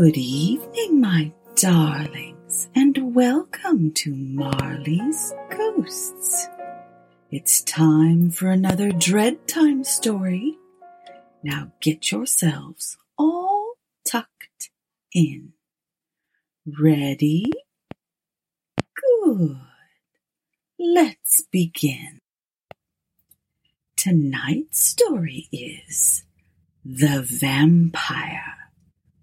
Good evening, my darlings, and welcome to Marley's Ghosts. It's time for another Dread Time story. Now get yourselves all tucked in. Ready? Good. Let's begin. Tonight's story is The Vampire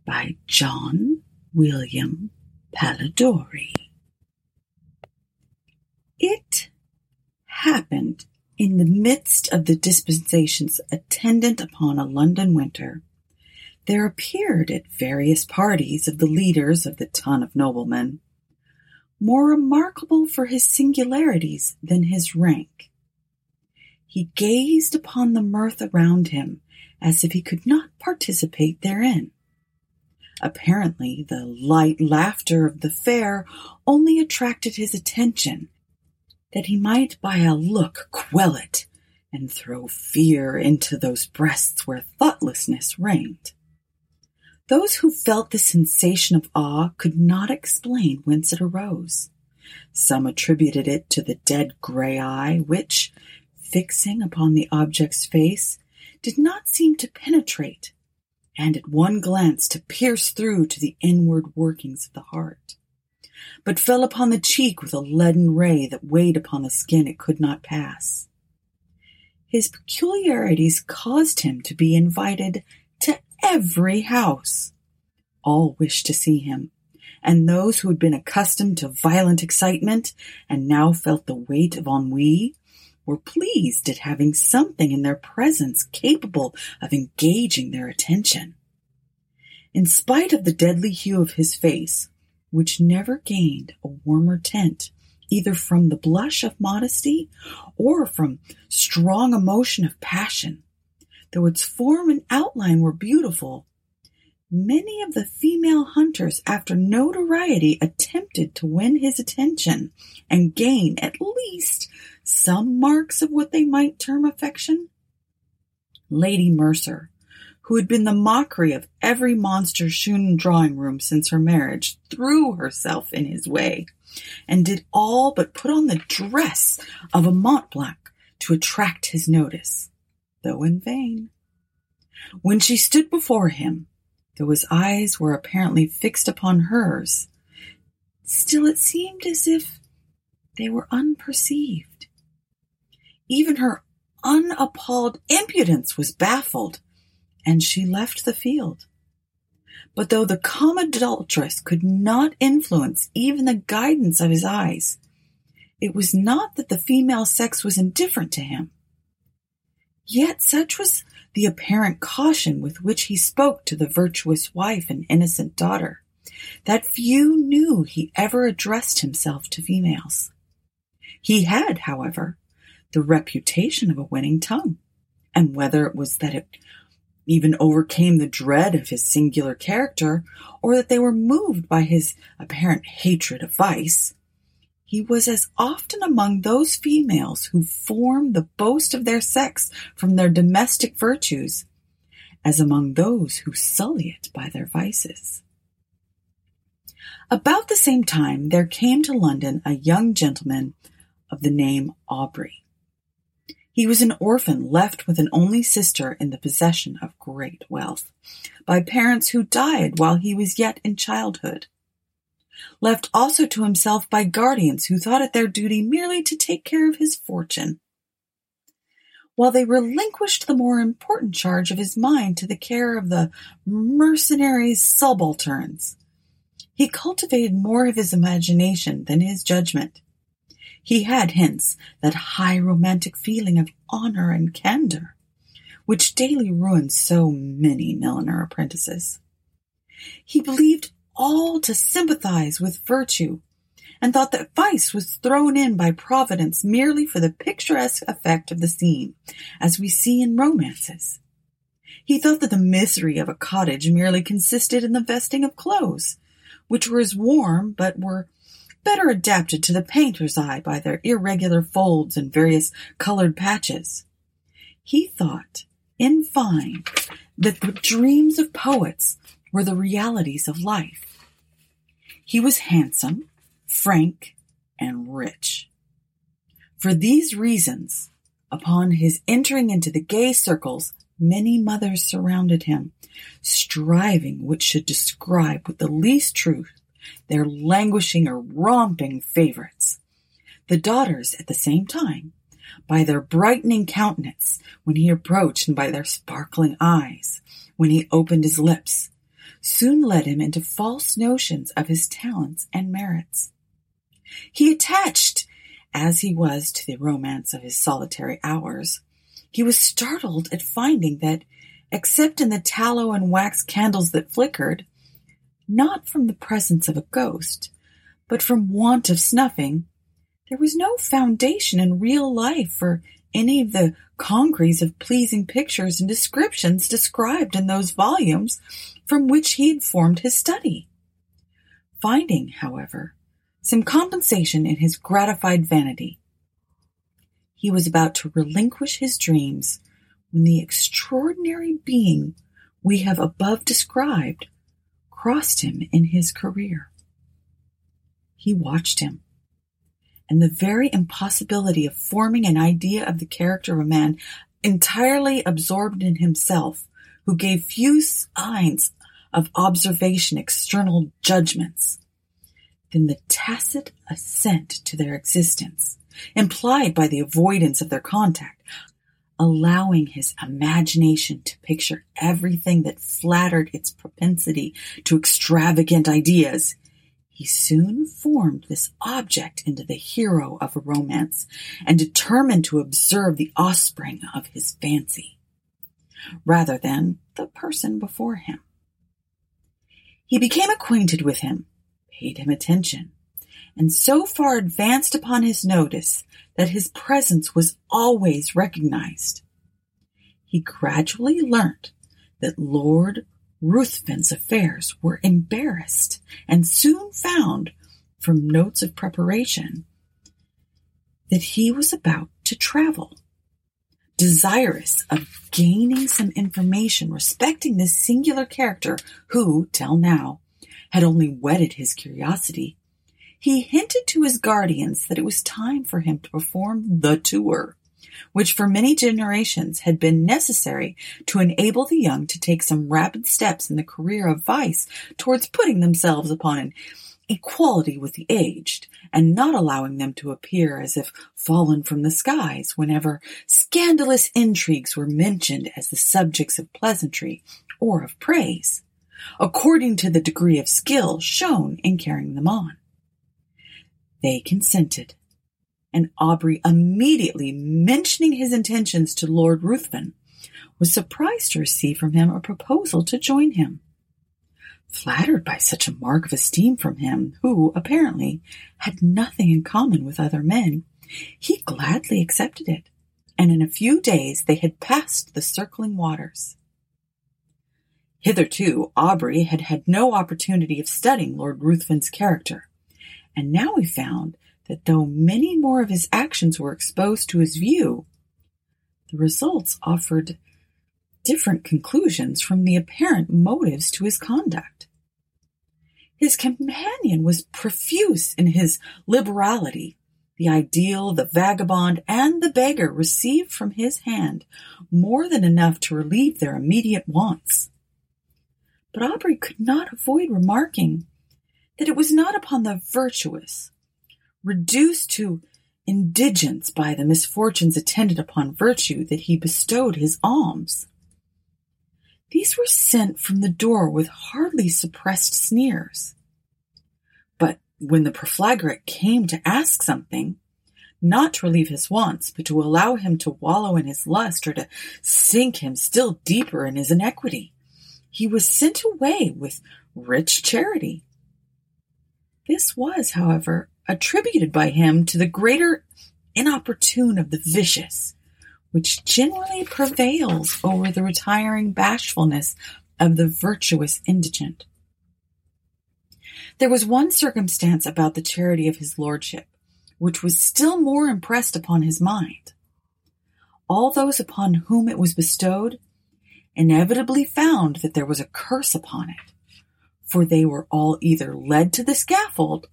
by John William Polidori. It happened in the midst of the dispensations attendant upon a London winter. There appeared at various parties of the leaders of the ton of noblemen, more remarkable for his singularities than his rank. He gazed upon the mirth around him as if he could not participate therein. Apparently, the light laughter of the fair only attracted his attention, that he might by a look quell it and throw fear into those breasts where thoughtlessness reigned. Those who felt the sensation of awe could not explain whence it arose. Some attributed it to the dead gray eye, which, fixing upon the object's face, did not seem to penetrate, and at one glance to pierce through to the inward workings of the heart, but fell upon the cheek with a leaden ray that weighed upon the skin it could not pass. His peculiarities caused him to be invited to every house. All wished to see him, and those who had been accustomed to violent excitement and now felt the weight of ennui were pleased at having something in their presence capable of engaging their attention. In spite of the deadly hue of his face, which never gained a warmer tint, either from the blush of modesty or from strong emotion of passion, though its form and outline were beautiful, Many of the female hunters after notoriety attempted to win his attention and gain at least some marks of what they might term affection. Lady Mercer, who had been the mockery of every monster shewn drawing room since her marriage, threw herself in his way and did all but put on the dress of a mountebank to attract his notice, though in vain. When she stood before him, though his eyes were apparently fixed upon hers, still it seemed as if they were unperceived. Even her unappalled impudence was baffled, and she left the field. But though the calm adulteress could not influence even the guidance of his eyes, it was not that the female sex was indifferent to him. Yet such was the apparent caution with which he spoke to the virtuous wife and innocent daughter, that few knew he ever addressed himself to females. He had, however, the reputation of a winning tongue, and whether it was that it even overcame the dread of his singular character, or that they were moved by his apparent hatred of vice, he was as often among those females who form the boast of their sex from their domestic virtues, as among those who sully it by their vices. About the same time there came to London a young gentleman of the name Aubrey. He was an orphan left with an only sister in the possession of great wealth, by parents who died while he was yet in childhood left also to himself by guardians who thought it their duty merely to take care of his fortune, while they relinquished the more important charge of his mind to the care of the mercenary subalterns. He cultivated more of his imagination than his judgment. He had hence that high romantic feeling of honor and candor, which daily ruins so many milliner apprentices. He believed all to sympathize with virtue, and thought that vice was thrown in by Providence merely for the picturesque effect of the scene, as we see in romances. He thought that the misery of a cottage merely consisted in the vesting of clothes, which were as warm but were better adapted to the painter's eye by their irregular folds and various colored patches. He thought, in fine, that the dreams of poets were the realities of life. He was handsome, frank, and rich. For these reasons, upon his entering into the gay circles, many mothers surrounded him, striving which should describe with the least truth their languishing or romping favorites. The daughters, at the same time, by their brightening countenance when he approached and by their sparkling eyes when he opened his lips, soon led him into false notions of his talents and merits. He attached as he was to the romance of his solitary hours, he was startled at finding that, except in the tallow and wax candles that flickered, not from the presence of a ghost, but from want of snuffing, there was no foundation in real life for any of the congeries of pleasing pictures and descriptions described in those volumes from which he had formed his study. Finding, however, some compensation in his gratified vanity, he was about to relinquish his dreams when the extraordinary being we have above described crossed him in his career. He watched him and the very impossibility of forming an idea of the character of a man entirely absorbed in himself, who gave few signs of observation, external judgments, then the tacit assent to their existence, implied by the avoidance of their contact, allowing his imagination to picture everything that flattered its propensity to extravagant ideas, he soon formed this object into the hero of a romance and determined to observe the offspring of his fancy, rather than the person before him. He became acquainted with him, paid him attention, and so far advanced upon his notice that his presence was always recognized. He gradually learnt that Lord Ruthven's affairs were embarrassed and soon found, from notes of preparation, that he was about to travel. Desirous of gaining some information respecting this singular character who, till now, had only whetted his curiosity, he hinted to his guardians that it was time for him to perform the tour which for many generations had been necessary to enable the young to take some rapid steps in the career of vice towards putting themselves upon an equality with the aged, and not allowing them to appear as if fallen from the skies whenever scandalous intrigues were mentioned as the subjects of pleasantry or of praise, according to the degree of skill shown in carrying them on. They consented, and Aubrey immediately mentioning his intentions to Lord Ruthven, was surprised to receive from him a proposal to join him. Flattered by such a mark of esteem from him, who, apparently, had nothing in common with other men, he gladly accepted it, and in a few days they had passed the circling waters. Hitherto, Aubrey had had no opportunity of studying Lord Ruthven's character, and now he found that though many more of his actions were exposed to his view, the results offered different conclusions from the apparent motives to his conduct. His companion was profuse in his liberality. The ideal, the vagabond, and the beggar received from his hand more than enough to relieve their immediate wants. But Aubrey could not avoid remarking that it was not upon the virtuous, reduced to indigence by the misfortunes attendant upon virtue that he bestowed his alms. These were sent from the door with hardly suppressed sneers. But when the profligate came to ask something, not to relieve his wants, but to allow him to wallow in his lust or to sink him still deeper in his iniquity, he was sent away with rich charity. This was, however, attributed by him to the greater inopportune of the vicious, which generally prevails over the retiring bashfulness of the virtuous indigent. There was one circumstance about the charity of his lordship which was still more impressed upon his mind. All those upon whom it was bestowed inevitably found that there was a curse upon it, for they were all either led to the scaffold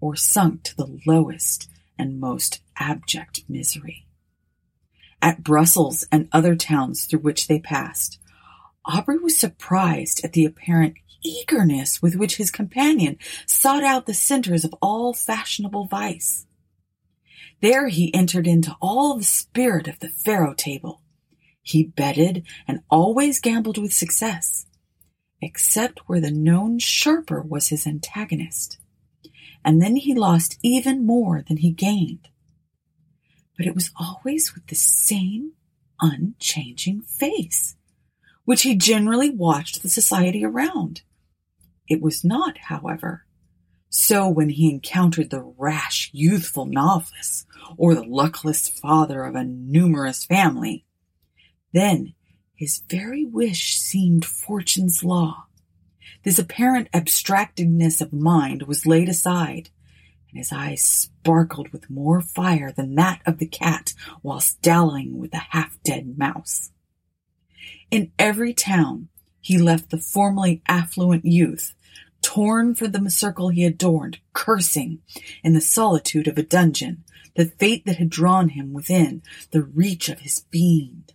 or sunk to the lowest and most abject misery. At Brussels and other towns through which they passed, Aubrey was surprised at the apparent eagerness with which his companion sought out the centers of all fashionable vice. There he entered into all the spirit of the faro table. He betted and always gambled with success, except where the known sharper was his antagonist. And then he lost even more than he gained. But it was always with the same unchanging face, which he generally watched the society around. It was not, however, so when he encountered the rash, youthful novice, or the luckless father of a numerous family, then his very wish seemed fortune's law. This apparent abstractedness of mind was laid aside, and his eyes sparkled with more fire than that of the cat whilst dallying with a half-dead mouse. In every town he left the formerly affluent youth torn from the circle he adorned, cursing, in the solitude of a dungeon, the fate that had drawn him within the reach of his fiend.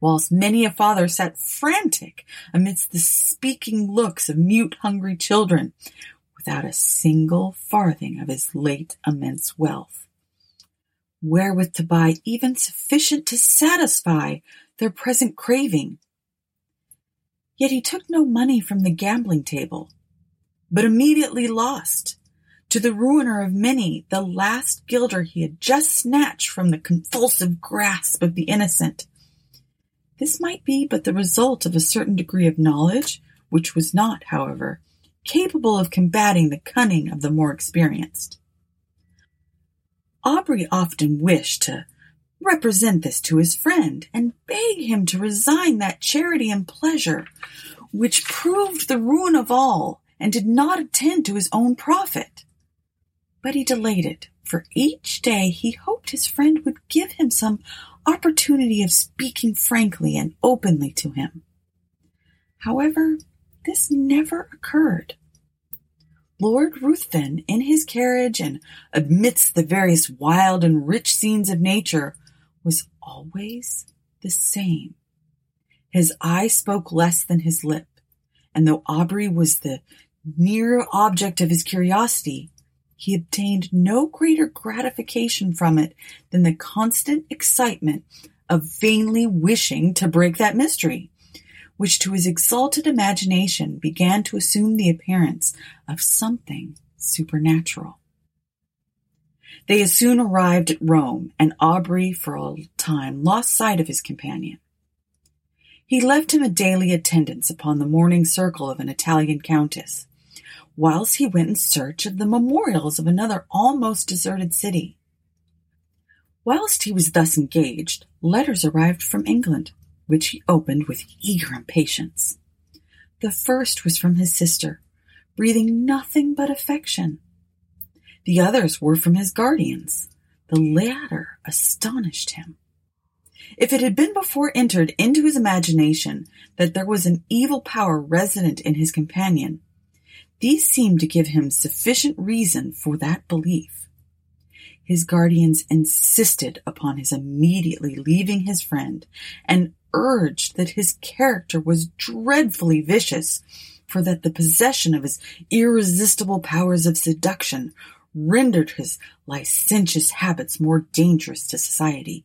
Whilst many a father sat frantic amidst the speaking looks of mute, hungry children, without a single farthing of his late immense wealth, wherewith to buy even sufficient to satisfy their present craving, Yet he took no money from the gambling table, but immediately lost, to the ruiner of many, the last guilder he had just snatched from the convulsive grasp of the innocent. This might be but the result of a certain degree of knowledge, which was not, however, capable of combating the cunning of the more experienced. Aubrey often wished to represent this to his friend and beg him to resign that charity and pleasure which proved the ruin of all and did not attend to his own profit. But he delayed it, for each day he hoped his friend would give him some opportunity of speaking frankly and openly to him. However, this never occurred. Lord Ruthven, in his carriage and amidst the various wild and rich scenes of nature, was always the same. His eye spoke less than his lip, and though Aubrey was the near object of his curiosity, he obtained no greater gratification from it than the constant excitement of vainly wishing to break that mystery, which to his exalted imagination began to assume the appearance of something supernatural. They as soon arrived at Rome, and Aubrey for a time lost sight of his companion. He left him a daily attendance upon the morning circle of an Italian countess, whilst he went in search of the memorials of another almost deserted city. Whilst he was thus engaged, letters arrived from England, which he opened with eager impatience. The first was from his sister, breathing nothing but affection. The others were from his guardians. The latter astonished him. If it had been before entered into his imagination that there was an evil power resident in his companion, these seemed to give him sufficient reason for that belief. His guardians insisted upon his immediately leaving his friend and urged that his character was dreadfully vicious, for that the possession of his irresistible powers of seduction rendered his licentious habits more dangerous to society.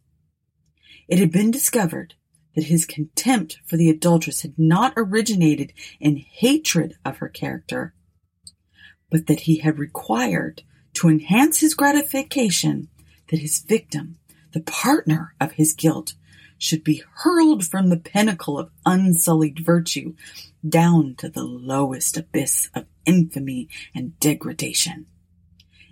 It had been discovered that his contempt for the adulteress had not originated in hatred of her character, but that he had required to enhance his gratification that his victim, the partner of his guilt, should be hurled from the pinnacle of unsullied virtue down to the lowest abyss of infamy and degradation.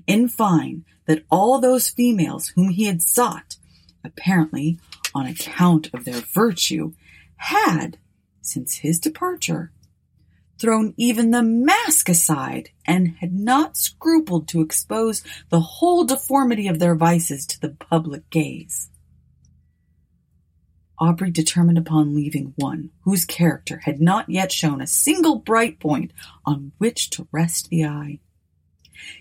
In fine, that all those females whom he had sought, apparently on account of their virtue, had, since his departure, thrown even the mask aside and had not scrupled to expose the whole deformity of their vices to the public gaze. Aubrey determined upon leaving one whose character had not yet shown a single bright point on which to rest the eye.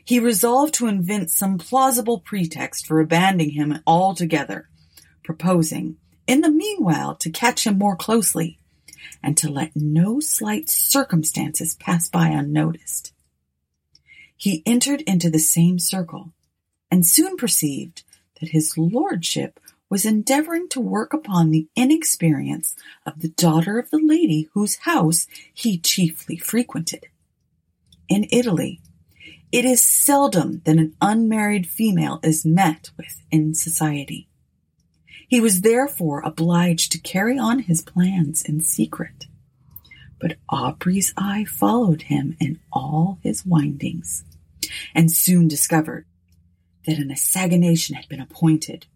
He resolved to invent some plausible pretext for abandoning him altogether, proposing, in the meanwhile, to catch him more closely, and to let no slight circumstances pass by unnoticed. He entered into the same circle, and soon perceived that his lordship was endeavoring to work upon the inexperience of the daughter of the lady whose house he chiefly frequented. In Italy, it is seldom that an unmarried female is met with in society. He was therefore obliged to carry on his plans in secret. But Aubrey's eye followed him in all his windings, and soon discovered that an assignation had been appointed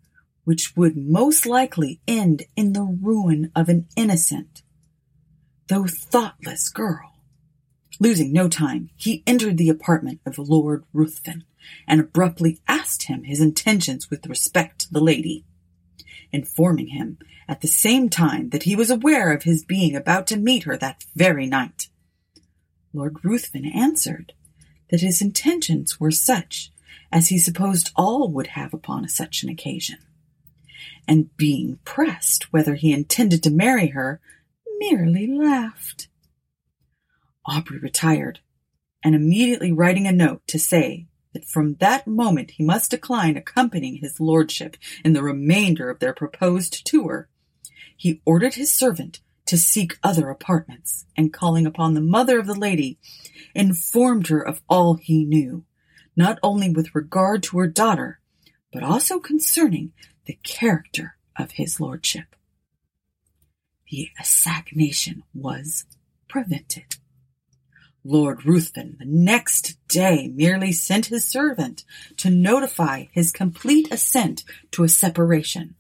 which would most likely end in the ruin of an innocent, though thoughtless girl. Losing no time, he entered the apartment of Lord Ruthven and abruptly asked him his intentions with respect to the lady, informing him at the same time that he was aware of his being about to meet her that very night. Lord Ruthven answered that his intentions were such as he supposed all would have upon such an occasion and being pressed whether he intended to marry her, merely laughed. Aubrey retired, and immediately writing a note to say that from that moment he must decline accompanying his lordship in the remainder of their proposed tour, he ordered his servant to seek other apartments, and calling upon the mother of the lady, informed her of all he knew, not only with regard to her daughter, but also concerning the character of his lordship. The assassination was prevented. Lord Ruthven the next day merely sent his servant to notify his complete assent to a separation,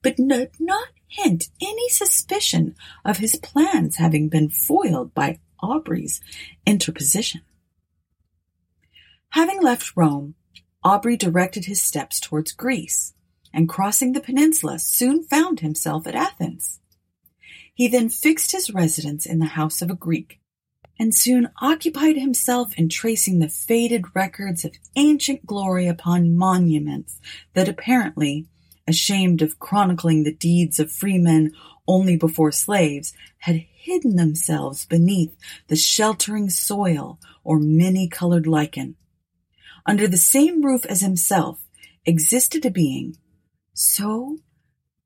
but did not hint any suspicion of his plans having been foiled by Aubrey's interposition. Having left Rome, Aubrey directed his steps towards Greece, and crossing the peninsula soon found himself at Athens. He then fixed his residence in the house of a Greek, and soon occupied himself in tracing the faded records of ancient glory upon monuments that apparently, ashamed of chronicling the deeds of freemen only before slaves, had hidden themselves beneath the sheltering soil or many-colored lichen. Under the same roof as himself existed a being so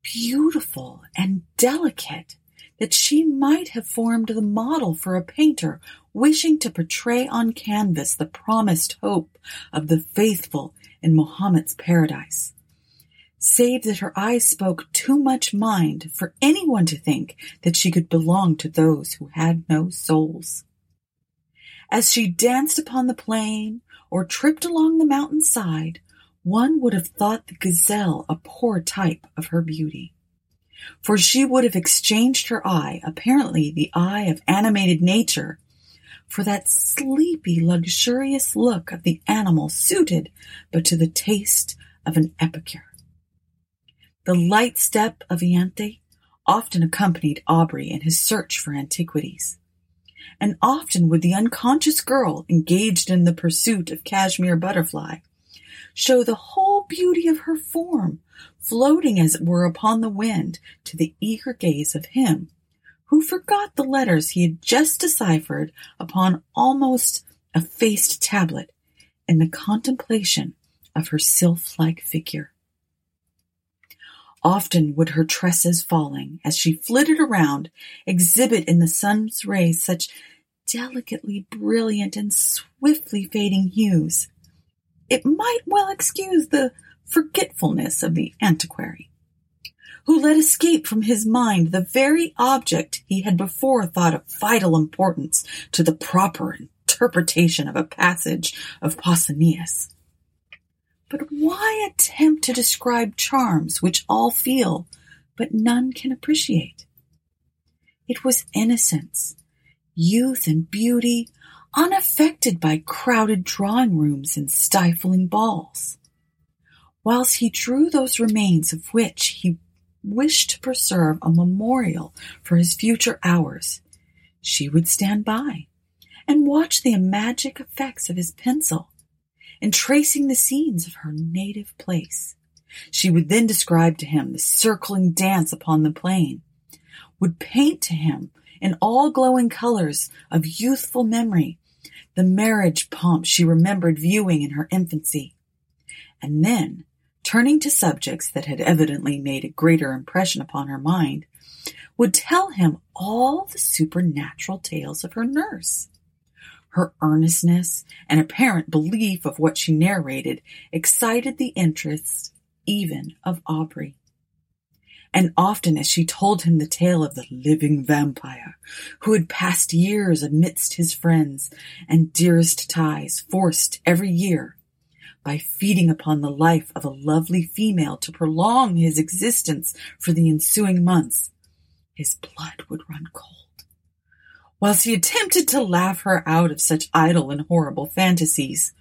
beautiful and delicate that she might have formed the model for a painter wishing to portray on canvas the promised hope of the faithful in Mohammed's paradise. Save that her eyes spoke too much mind for anyone to think that she could belong to those who had no souls. As she danced upon the plain or tripped along the mountain side, one would have thought the gazelle a poor type of her beauty. For she would have exchanged her eye, apparently the eye of animated nature, for that sleepy, luxurious look of the animal suited but to the taste of an epicure. The light step of Ianthe often accompanied Aubrey in his search for antiquities. And often would the unconscious girl engaged in the pursuit of cashmere butterfly show the whole beauty of her form, floating as it were upon the wind to the eager gaze of him who forgot the letters he had just deciphered upon almost effaced tablet in the contemplation of her sylph-like figure. Often would her tresses falling, as she flitted around, exhibit in the sun's rays such delicately brilliant and swiftly fading hues it might well excuse the forgetfulness of the antiquary, who let escape from his mind the very object he had before thought of vital importance to the proper interpretation of a passage of Pausanias. But why attempt to describe charms which all feel, but none can appreciate? It was innocence, youth and beauty unaffected by crowded drawing rooms and stifling balls. Whilst he drew those remains of which he wished to preserve a memorial for his future hours, she would stand by and watch the magic effects of his pencil in tracing the scenes of her native place. She would then describe to him the circling dance upon the plain, would paint to him in all glowing colors of youthful memory the marriage pomp she remembered viewing in her infancy. And then, turning to subjects that had evidently made a greater impression upon her mind, would tell him all the supernatural tales of her nurse. Her earnestness and apparent belief of what she narrated excited the interest even of Aubrey. And often as she told him the tale of the living vampire who had passed years amidst his friends and dearest ties, forced every year by feeding upon the life of a lovely female to prolong his existence for the ensuing months, his blood would run cold whilst he attempted to laugh her out of such idle and horrible fantasies.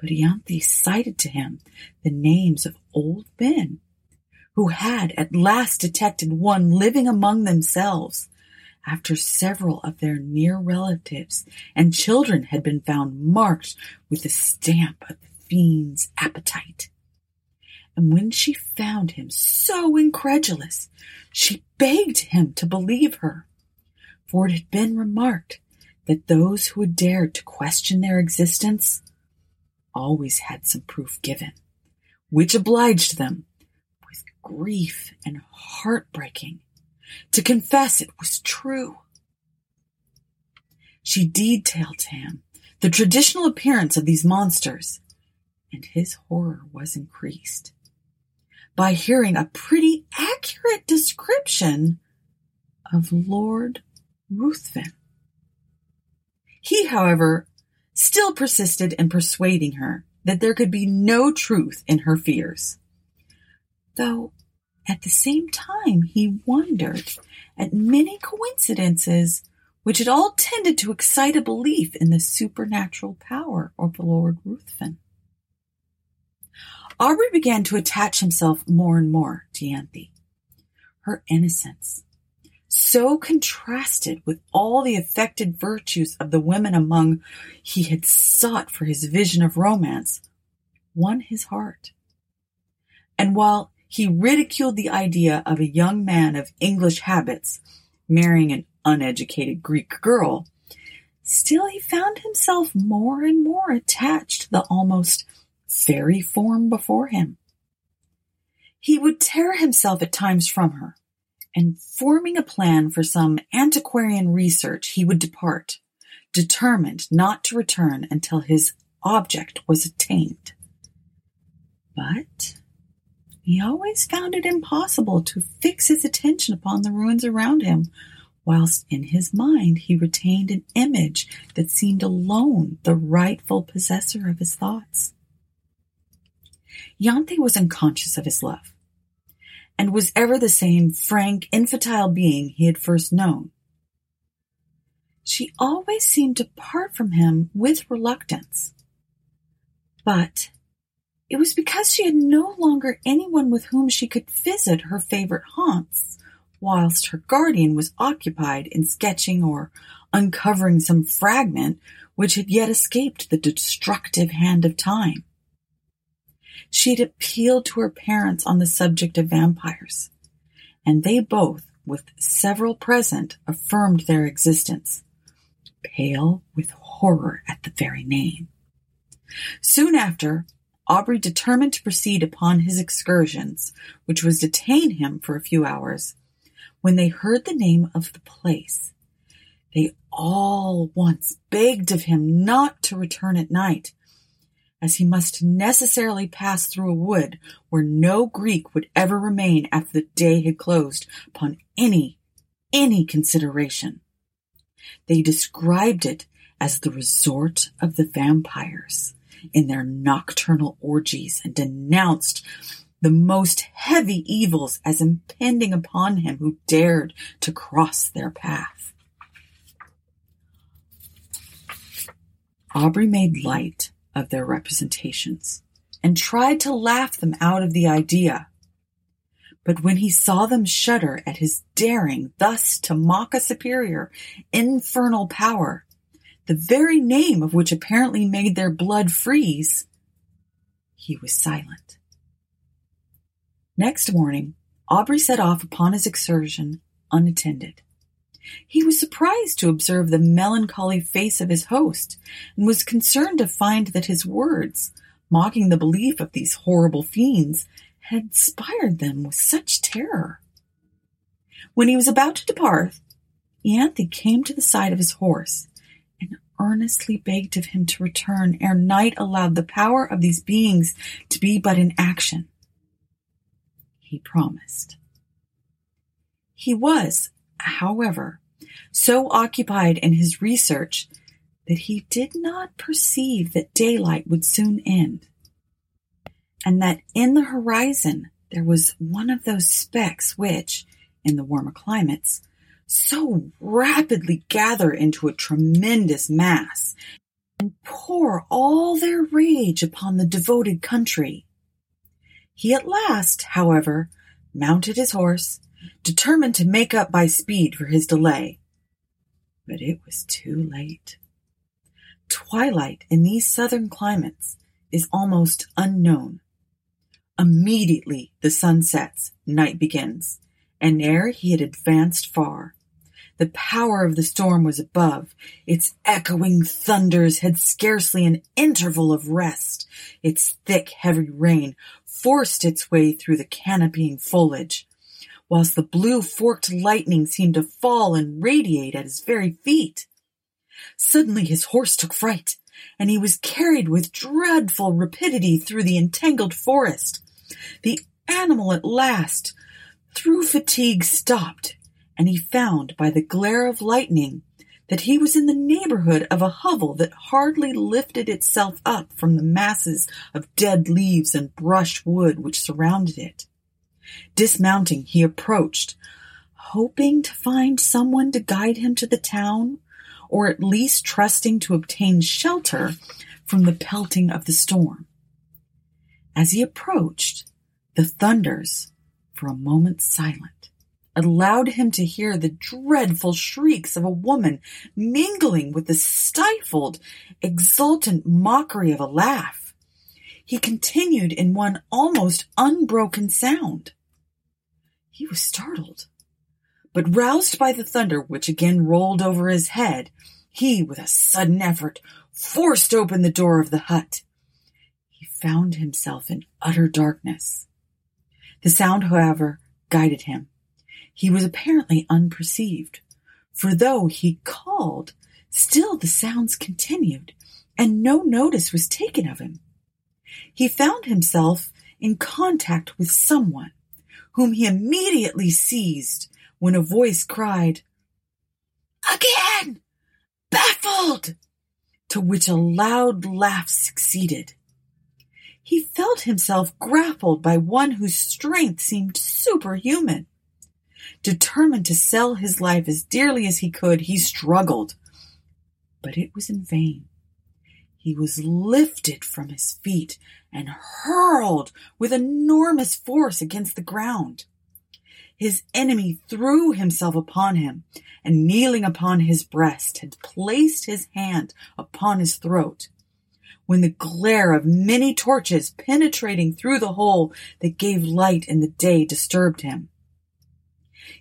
But Ianthe cited to him the names of old men who had at last detected one living among themselves after several of their near relatives and children had been found marked with the stamp of the fiend's appetite. And when she found him so incredulous, she begged him to believe her for it had been remarked that those who had dared to question their existence always had some proof given, which obliged them, grief and heartbreaking, to confess it was true. She detailed to him the traditional appearance of these monsters, and his horror was increased by hearing a pretty accurate description of Lord Ruthven. He, however, still persisted in persuading her that there could be no truth in her fears. Though at the same time he wondered at many coincidences which had all tended to excite a belief in the supernatural power of Lord Ruthven. Aubrey began to attach himself more and more to Ianthe. Her innocence, so contrasted with all the affected virtues of the women among he had sought for his vision of romance, won his heart. And while he ridiculed the idea of a young man of English habits marrying an uneducated Greek girl, still he found himself more and more attached to the almost fairy form before him. He would tear himself at times from her, and forming a plan for some antiquarian research, he would depart, determined not to return until his object was attained. But he always found it impossible to fix his attention upon the ruins around him, whilst in his mind he retained an image that seemed alone the rightful possessor of his thoughts. Ianthe was unconscious of his love and was ever the same frank, infantile being he had first known. She always seemed to part from him with reluctance. But it was because she had no longer anyone with whom she could visit her favorite haunts, whilst her guardian was occupied in sketching or uncovering some fragment which had yet escaped the destructive hand of time. She had appealed to her parents on the subject of vampires, and they both, with several present, affirmed their existence, pale with horror at the very name. Soon after, Aubrey determined to proceed upon his excursions, which was to detain him for a few hours. When they heard the name of the place, they all once begged of him not to return at night, as he must necessarily pass through a wood where no Greek would ever remain after the day had closed upon any, any consideration. They described it as the resort of the vampires in their nocturnal orgies and denounced the most heavy evils as impending upon him who dared to cross their path. Aubrey made light of their representations and tried to laugh them out of the idea. But when he saw them shudder at his daring thus to mock a superior, infernal power, the very name of which apparently made their blood freeze, he was silent. Next morning, Aubrey set off upon his excursion unattended. He was surprised to observe the melancholy face of his host, and was concerned to find that his words, mocking the belief of these horrible fiends, had inspired them with such terror. When he was about to depart, Ianthe came to the side of his horse earnestly begged of him to return ere night allowed the power of these beings to be but in action. He promised. He was, however, so occupied in his research that he did not perceive that daylight would soon end, and that in the horizon there was one of those specks which, in the warmer climates, so rapidly gather into a tremendous mass and pour all their rage upon the devoted country. He at last, however, mounted his horse determined to make up by speed for his delay. But it was too late. Twilight in these southern climates is almost unknown. Immediately the sun sets, night begins, and ere he had advanced far, the power of the storm was above. Its echoing thunders had scarcely an interval of rest. Its thick, heavy rain forced its way through the canopying foliage, whilst the blue forked lightning seemed to fall and radiate at his very feet. Suddenly his horse took fright, and he was carried with dreadful rapidity through the entangled forest. The animal at last, through fatigue, stopped, and he found by the glare of lightning that he was in the neighborhood of a hovel that hardly lifted itself up from the masses of dead leaves and brushed wood which surrounded it. Dismounting, he approached, hoping to find someone to guide him to the town, or at least trusting to obtain shelter from the pelting of the storm. As he approached, the thunders, for a moment silent, allowed him to hear the dreadful shrieks of a woman mingling with the stifled, exultant mockery of a laugh he continued in one almost unbroken sound. He was startled, but roused by the thunder which again rolled over his head, he, with a sudden effort, forced open the door of the hut. He found himself in utter darkness. The sound, however, guided him. He was apparently unperceived, for though he called, still the sounds continued, and no notice was taken of him he found himself in contact with someone whom he immediately seized when a voice cried, Again! Baffled! To which a loud laugh succeeded. He felt himself grappled by one whose strength seemed superhuman. Determined to sell his life as dearly as he could, he struggled. But it was in vain. He was lifted from his feet and hurled with enormous force against the ground. His enemy threw himself upon him and kneeling upon his breast had placed his hand upon his throat when the glare of many torches penetrating through the hole that gave light in the day disturbed him.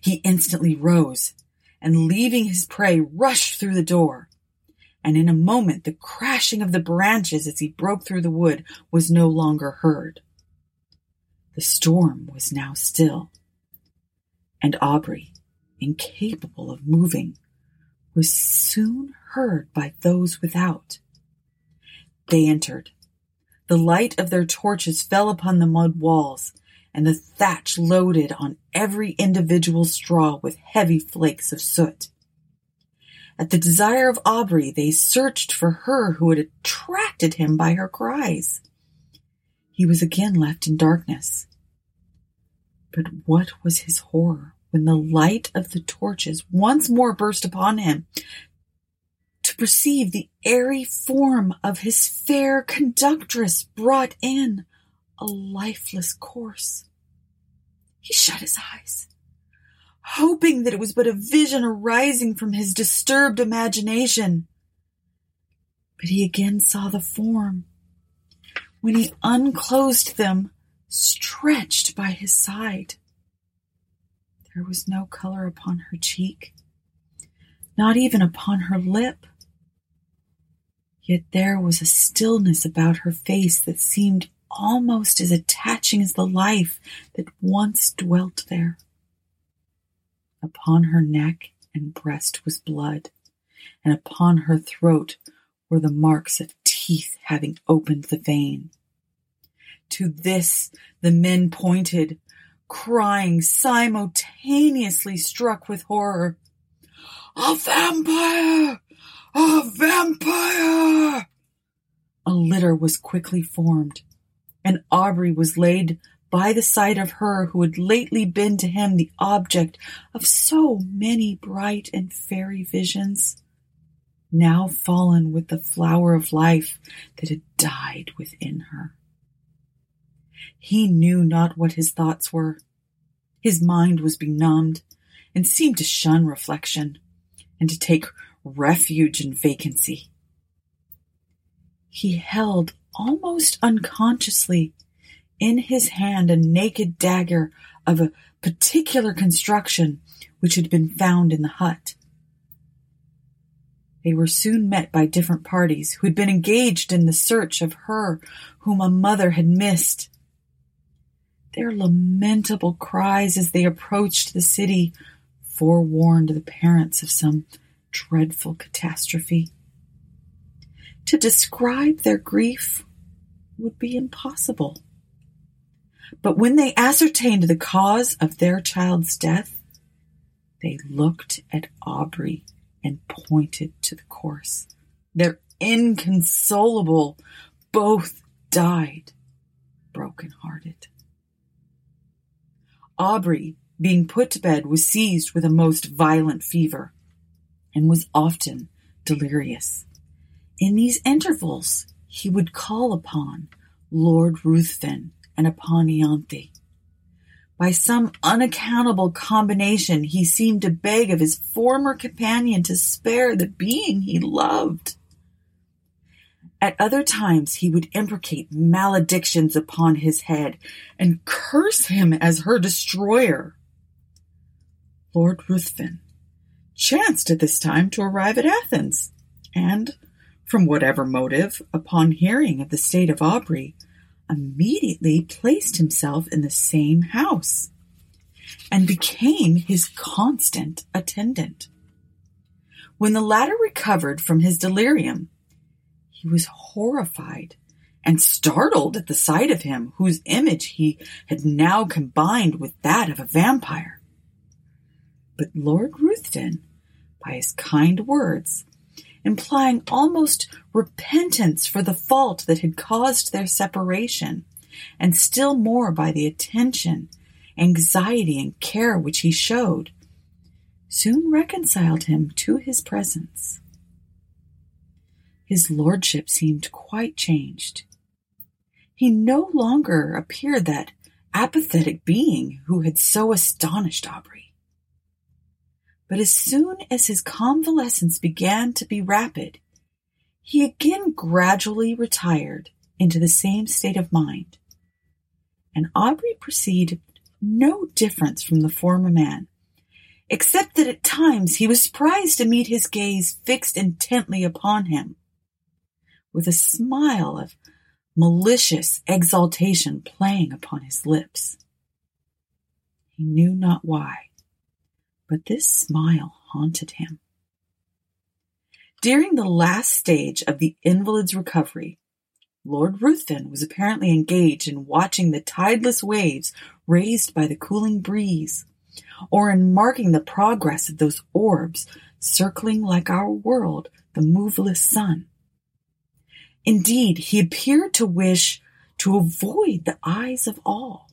He instantly rose and leaving his prey rushed through the door and in a moment the crashing of the branches as he broke through the wood was no longer heard. The storm was now still, and Aubrey, incapable of moving, was soon heard by those without. They entered. The light of their torches fell upon the mud walls, and the thatch loaded on every individual straw with heavy flakes of soot. At the desire of Aubrey, they searched for her who had attracted him by her cries. He was again left in darkness. But what was his horror when the light of the torches once more burst upon him to perceive the airy form of his fair conductress brought in a lifeless corse. He shut his eyes, hoping that it was but a vision arising from his disturbed imagination. But he again saw the form. When he unclosed them, stretched by his side. There was no color upon her cheek, not even upon her lip. Yet there was a stillness about her face that seemed almost as attaching as the life that once dwelt there. Upon her neck and breast was blood, and upon her throat were the marks of teeth having opened the vein. To this the men pointed, crying simultaneously struck with horror. A vampire! A vampire! A litter was quickly formed, and Aubrey was laid by the side of her who had lately been to him the object of so many bright and fairy visions, now fallen with the flower of life that had died within her. He knew not what his thoughts were. His mind was benumbed and seemed to shun reflection and to take refuge in vacancy. He held almost unconsciously in his hand a naked dagger of a particular construction which had been found in the hut. They were soon met by different parties who had been engaged in the search of her whom a mother had missed. Their lamentable cries as they approached the city forewarned the parents of some dreadful catastrophe. To describe their grief would be impossible. But when they ascertained the cause of their child's death, they looked at Aubrey and pointed to the corse. They're inconsolable. Both died broken-hearted. Aubrey, being put to bed, was seized with a most violent fever and was often delirious. In these intervals, he would call upon Lord Ruthven and upon Ianthe. By some unaccountable combination, he seemed to beg of his former companion to spare the being he loved. At other times, he would imprecate maledictions upon his head and curse him as her destroyer. Lord Ruthven chanced at this time to arrive at Athens, and, from whatever motive, upon hearing of the state of Aubrey, immediately placed himself in the same house and became his constant attendant. When the latter recovered from his delirium, he was horrified and startled at the sight of him whose image he had now combined with that of a vampire. But Lord Ruthven, by his kind words, implying almost repentance for the fault that had caused their separation, and still more by the attention, anxiety, and care which he showed, soon reconciled him to his presence. His lordship seemed quite changed. He no longer appeared that apathetic being who had so astonished Aubrey. But as soon as his convalescence began to be rapid, he again gradually retired into the same state of mind, and Aubrey perceived no difference from the former man, except that at times he was surprised to meet his gaze fixed intently upon him, with a smile of malicious exultation playing upon his lips. He knew not why but this smile haunted him. During the last stage of the invalid's recovery, Lord Ruthven was apparently engaged in watching the tideless waves raised by the cooling breeze, or in marking the progress of those orbs circling like our world the moveless sun. Indeed, he appeared to wish to avoid the eyes of all.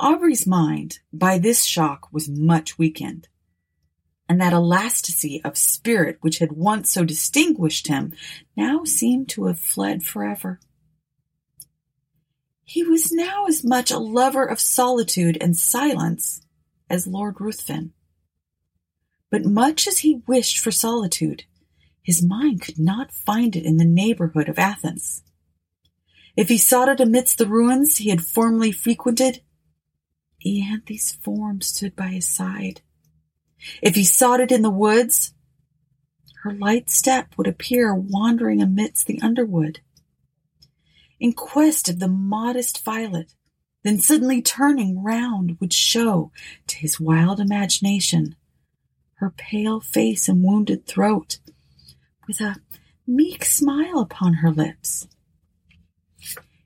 Aubrey's mind, by this shock, was much weakened, and that elasticity of spirit which had once so distinguished him now seemed to have fled forever. He was now as much a lover of solitude and silence as Lord Ruthven. But much as he wished for solitude, his mind could not find it in the neighborhood of Athens. If he sought it amidst the ruins he had formerly frequented, Ianthe's form stood by his side. If he sought it in the woods, her light step would appear wandering amidst the underwood. In quest of the modest violet, then suddenly turning round would show to his wild imagination her pale face and wounded throat, with a meek smile upon her lips.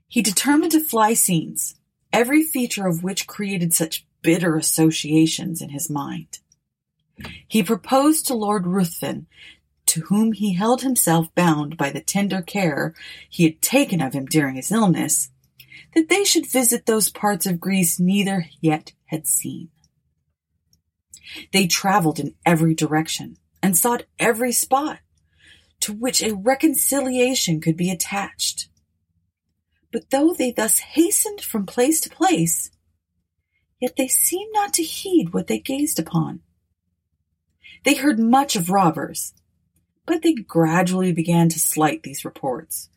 He determined to fly scenes, every feature of which created such bitter associations in his mind. He proposed to Lord Ruthven, to whom he held himself bound by the tender care he had taken of him during his illness, that they should visit those parts of Greece neither yet had seen. They traveled in every direction and sought every spot to which a reconciliation could be attached. But though they thus hastened from place to place, yet they seemed not to heed what they gazed upon. They heard much of robbers, but they gradually began to slight these reports,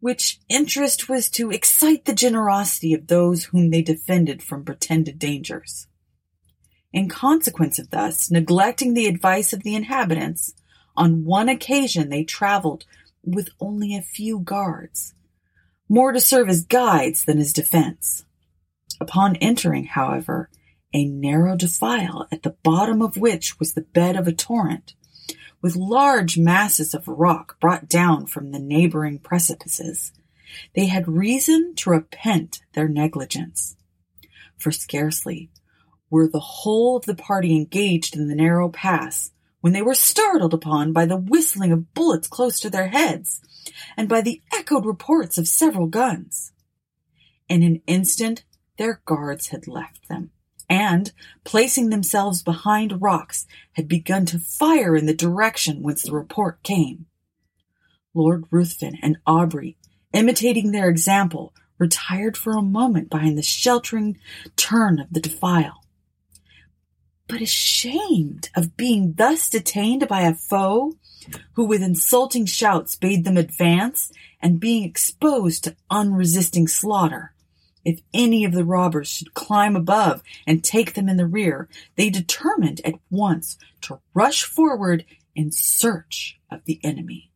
which interest was to excite the generosity of those whom they defended from pretended dangers. In consequence of thus neglecting the advice of the inhabitants, on one occasion they traveled with only a few guards, more to serve as guides than as defense. Upon entering, however, a narrow defile at the bottom of which was the bed of a torrent, with large masses of rock brought down from the neighboring precipices, they had reason to repent their negligence. For scarcely were the whole of the party engaged in the narrow pass when they were startled upon by the whistling of bullets close to their heads and by the echoed reports of several guns. In an instant their guards had left them and, placing themselves behind rocks, had begun to fire in the direction whence the report came. Lord Ruthven and Aubrey, imitating their example, retired for a moment behind the sheltering turn of the defile. But ashamed of being thus detained by a foe, who with insulting shouts bade them advance, and being exposed to unresisting slaughter, if any of the robbers should climb above and take them in the rear, they determined at once to rush forward in search of the enemy.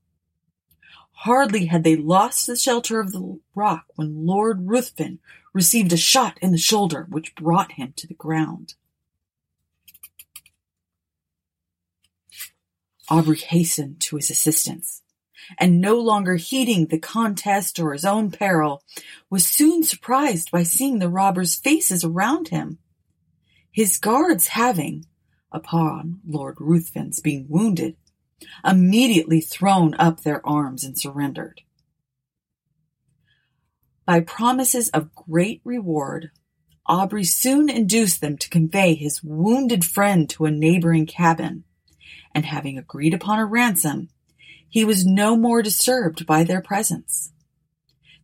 Hardly had they lost the shelter of the rock when Lord Ruthven received a shot in the shoulder which brought him to the ground. Aubrey hastened to his assistance and no longer heeding the contest or his own peril, was soon surprised by seeing the robbers' faces around him. His guards having, upon Lord Ruthven's being wounded, immediately thrown up their arms and surrendered. By promises of great reward, Aubrey soon induced them to convey his wounded friend to a neighboring cabin, and having agreed upon a ransom, he was no more disturbed by their presence.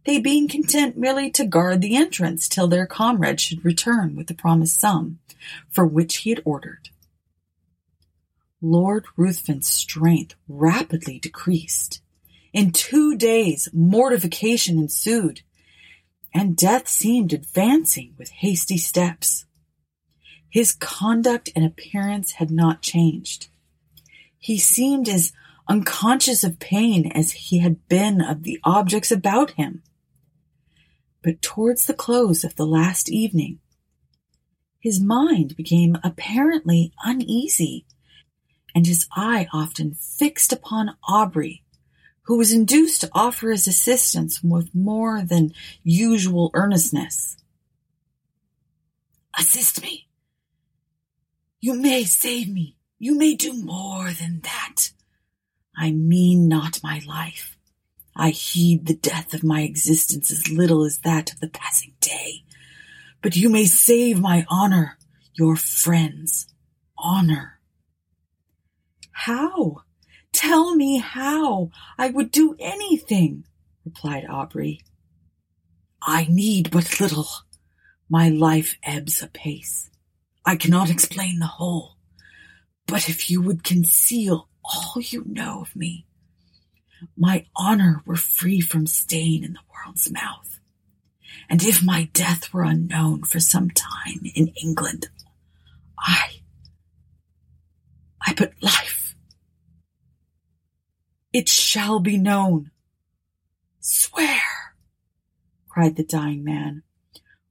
They being content merely to guard the entrance till their comrade should return with the promised sum, for which he had ordered. Lord Ruthven's strength rapidly decreased. In two days mortification ensued, and death seemed advancing with hasty steps. His conduct and appearance had not changed. He seemed as unconscious of pain as he had been of the objects about him. But towards the close of the last evening, his mind became apparently uneasy, and his eye often fixed upon Aubrey, who was induced to offer his assistance with more than usual earnestness. Assist me. You may save me. You may do more than that. I mean not my life. I heed the death of my existence as little as that of the passing day. But you may save my honor, your friend's honor. How? Tell me how. I would do anything, replied Aubrey. I need but little. My life ebbs apace. I cannot explain the whole, but if you would conceal all you know of me, my honor were free from stain in the world's mouth. And if my death were unknown for some time in England, I, I put life. It shall be known. Swear, cried the dying man,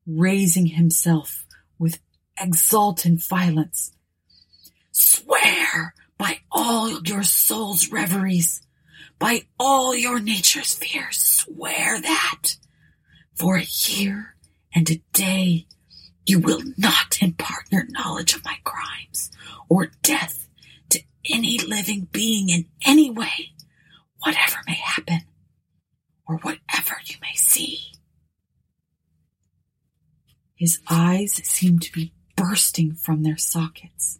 raising himself with exultant violence. Swear by all your soul's reveries, by all your nature's fears, swear that for a year and a day you will not impart your knowledge of my crimes or death to any living being in any way, whatever may happen or whatever you may see. His eyes seemed to be bursting from their sockets.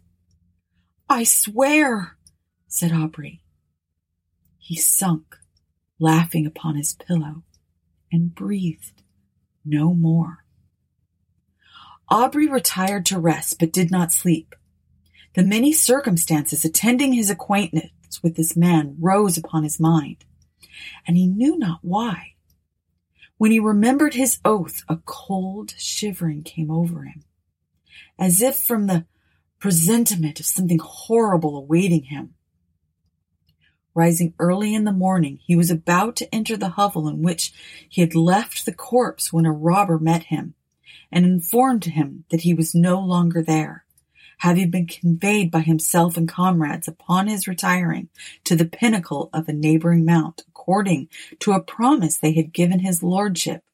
I swear, said Aubrey. He sunk, laughing upon his pillow, and breathed no more. Aubrey retired to rest, but did not sleep. The many circumstances attending his acquaintance with this man rose upon his mind, and he knew not why. When he remembered his oath, a cold shivering came over him, as if from the presentiment of something horrible awaiting him. Rising early in the morning, he was about to enter the hovel in which he had left the corpse when a robber met him and informed him that he was no longer there, having been conveyed by himself and comrades upon his retiring to the pinnacle of a neighboring mount, according to a promise they had given his lordship,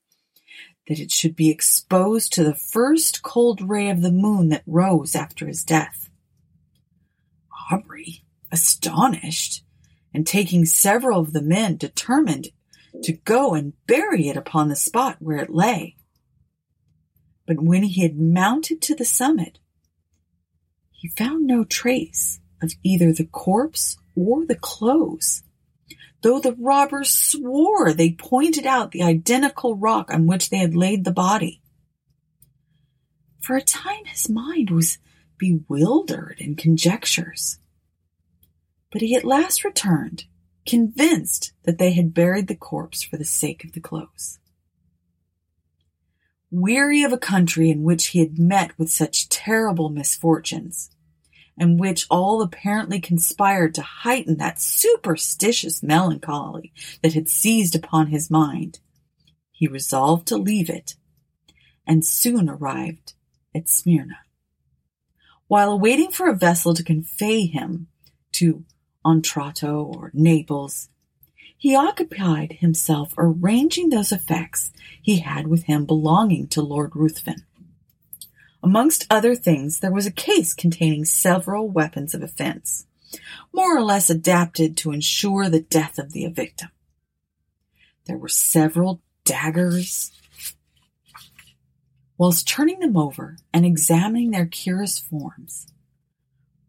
that it should be exposed to the first cold ray of the moon that rose after his death. Aubrey, astonished, and taking several of the men, determined to go and bury it upon the spot where it lay. But when he had mounted to the summit, he found no trace of either the corpse or the clothes, though the robbers swore they pointed out the identical rock on which they had laid the body. For a time his mind was bewildered in conjectures but he at last returned, convinced that they had buried the corpse for the sake of the clothes. Weary of a country in which he had met with such terrible misfortunes, and which all apparently conspired to heighten that superstitious melancholy that had seized upon his mind, he resolved to leave it, and soon arrived at Smyrna. While waiting for a vessel to convey him to Otranto or Naples. He occupied himself arranging those effects he had with him belonging to Lord Ruthven. Amongst other things, there was a case containing several weapons of offense, more or less adapted to ensure the death of the victim. There were several daggers. Whilst turning them over and examining their curious forms,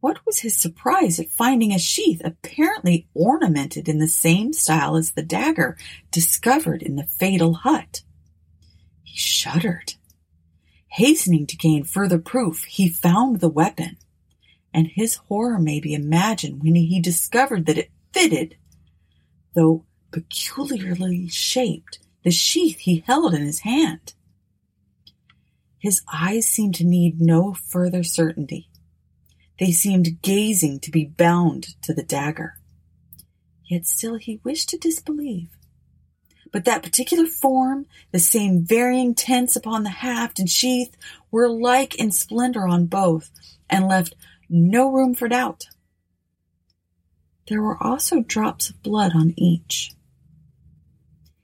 what was his surprise at finding a sheath apparently ornamented in the same style as the dagger discovered in the fatal hut? He shuddered. Hastening to gain further proof, he found the weapon, and his horror may be imagined when he discovered that it fitted, though peculiarly shaped, the sheath he held in his hand. His eyes seemed to need no further certainty. They seemed gazing to be bound to the dagger. Yet still he wished to disbelieve. But that particular form, the same varying tints upon the haft and sheath, were like in splendor on both, and left no room for doubt. There were also drops of blood on each.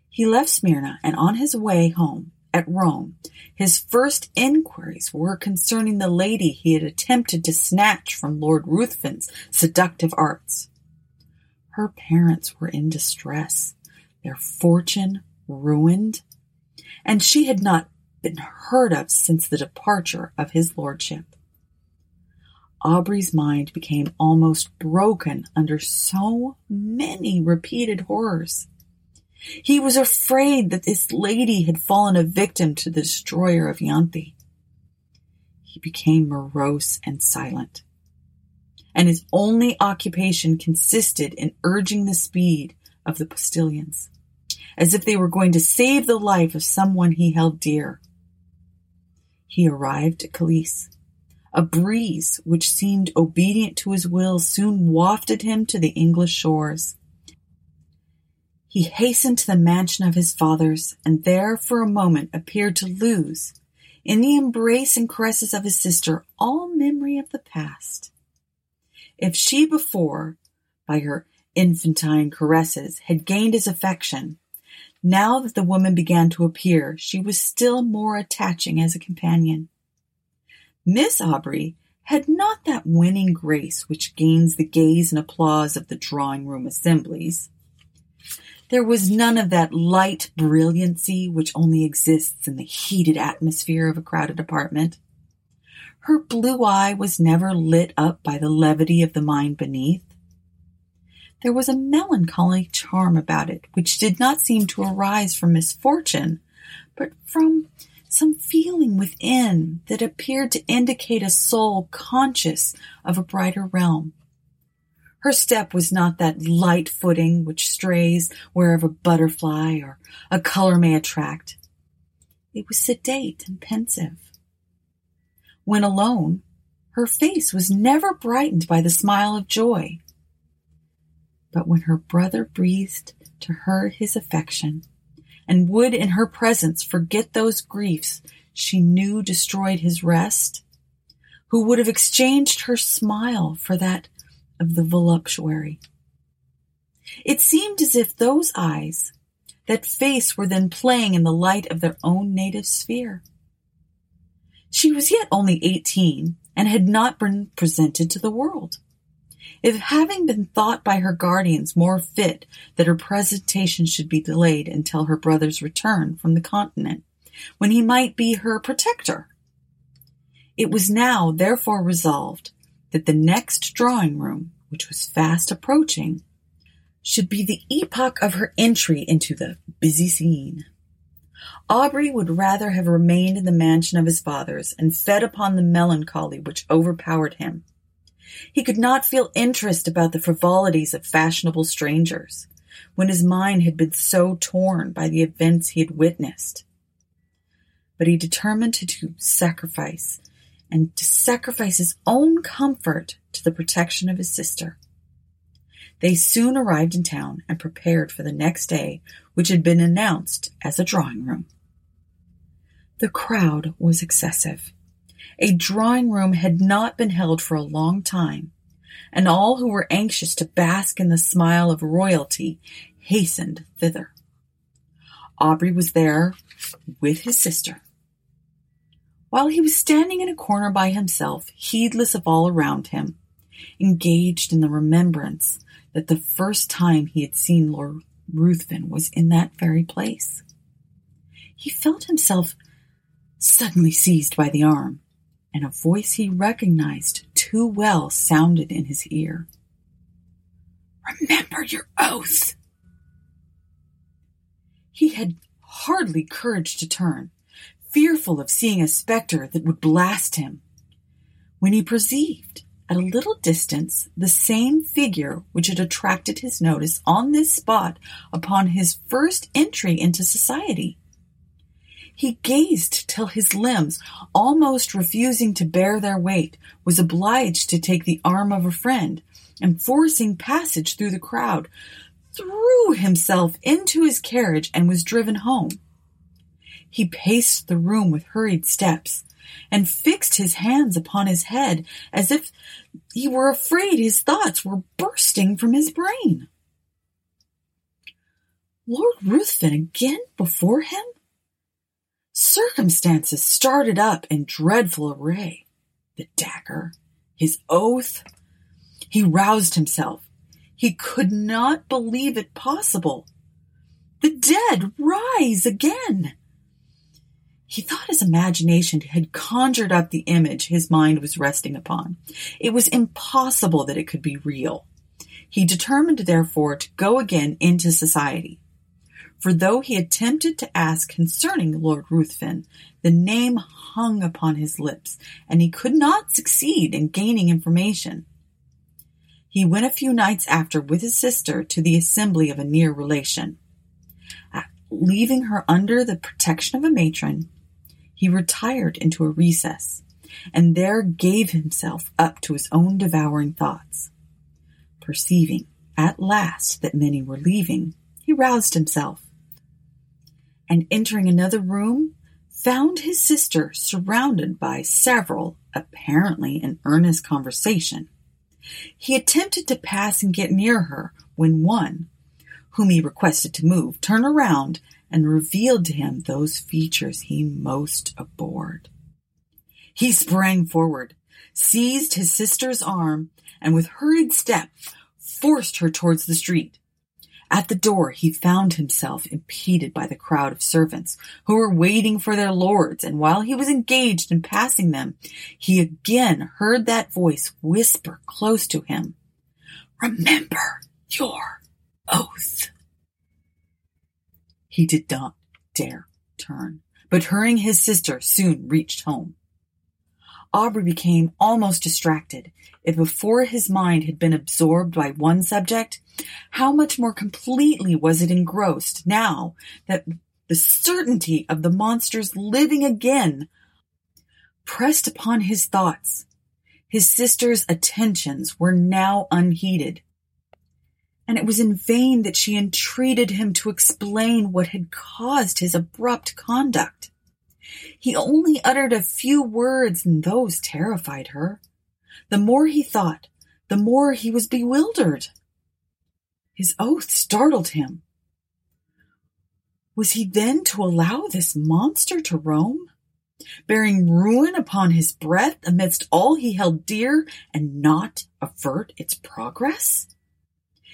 He left Smyrna, and on his way home at Rome, his first inquiries were concerning the lady he had attempted to snatch from Lord Ruthven's seductive arts. Her parents were in distress, their fortune ruined, and she had not been heard of since the departure of his lordship. Aubrey's mind became almost broken under so many repeated horrors. He was afraid that this lady had fallen a victim to the destroyer of Ianthe. He became morose and silent, and his only occupation consisted in urging the speed of the postilions, as if they were going to save the life of someone he held dear. He arrived at Calais. A breeze, which seemed obedient to his will, soon wafted him to the English shores. He hastened to the mansion of his fathers, and there for a moment appeared to lose, in the embrace and caresses of his sister, all memory of the past. If she before, by her infantine caresses, had gained his affection, now that the woman began to appear, she was still more attaching as a companion. Miss Aubrey had not that winning grace which gains the gaze and applause of the drawing room assemblies. There was none of that light brilliancy which only exists in the heated atmosphere of a crowded apartment. Her blue eye was never lit up by the levity of the mind beneath. There was a melancholy charm about it which did not seem to arise from misfortune, but from some feeling within that appeared to indicate a soul conscious of a brighter realm. Her step was not that light footing which strays wherever a butterfly or a color may attract. It was sedate and pensive. When alone, her face was never brightened by the smile of joy. But when her brother breathed to her his affection, and would in her presence forget those griefs she knew destroyed his rest, who would have exchanged her smile for that of the voluptuary. It seemed as if those eyes, that face were then playing in the light of their own native sphere. She was yet only eighteen and had not been presented to the world. If having been thought by her guardians more fit that her presentation should be delayed until her brother's return from the continent, when he might be her protector. It was now therefore resolved that the next drawing room, which was fast approaching, should be the epoch of her entry into the busy scene. Aubrey would rather have remained in the mansion of his fathers and fed upon the melancholy which overpowered him. He could not feel interest about the frivolities of fashionable strangers, when his mind had been so torn by the events he had witnessed. But he determined to sacrifice and to sacrifice his own comfort to the protection of his sister. They soon arrived in town and prepared for the next day, which had been announced as a drawing room. The crowd was excessive. A drawing room had not been held for a long time, and all who were anxious to bask in the smile of royalty hastened thither. Aubrey was there with his sister. While he was standing in a corner by himself, heedless of all around him, engaged in the remembrance that the first time he had seen Lord Ruthven was in that very place, he felt himself suddenly seized by the arm, and a voice he recognized too well sounded in his ear. Remember your oath! He had hardly courage to turn, fearful of seeing a spectre that would blast him, when he perceived at a little distance the same figure which had attracted his notice on this spot upon his first entry into society. He gazed till his limbs, almost refusing to bear their weight, was obliged to take the arm of a friend, and forcing passage through the crowd, threw himself into his carriage and was driven home. He paced the room with hurried steps, and fixed his hands upon his head as if he were afraid his thoughts were bursting from his brain. Lord Ruthven again before him? Circumstances started up in dreadful array. The dagger, his oath. He roused himself. He could not believe it possible. The dead rise again. He thought his imagination had conjured up the image his mind was resting upon. It was impossible that it could be real. He determined, therefore, to go again into society. For though he attempted to ask concerning Lord Ruthven, the name hung upon his lips, and he could not succeed in gaining information. He went a few nights after with his sister to the assembly of a near relation. Leaving her under the protection of a matron, he retired into a recess, and there gave himself up to his own devouring thoughts. Perceiving at last that many were leaving, he roused himself, and entering another room, found his sister surrounded by several, apparently in earnest conversation. He attempted to pass and get near her, when one, whom he requested to move, turned around and revealed to him those features he most abhorred. He sprang forward, seized his sister's arm, and with hurried step forced her towards the street. At the door, he found himself impeded by the crowd of servants who were waiting for their lords, and while he was engaged in passing them, he again heard that voice whisper close to him, Remember your oath. He did not dare turn, but hurrying his sister soon reached home. Aubrey became almost distracted. If before his mind had been absorbed by one subject, how much more completely was it engrossed now that the certainty of the monster's living again pressed upon his thoughts. His sister's attentions were now unheeded. And it was in vain that she entreated him to explain what had caused his abrupt conduct. He only uttered a few words, and those terrified her. The more he thought, the more he was bewildered. His oath startled him. Was he then to allow this monster to roam, bearing ruin upon his breath amidst all he held dear, and not avert its progress?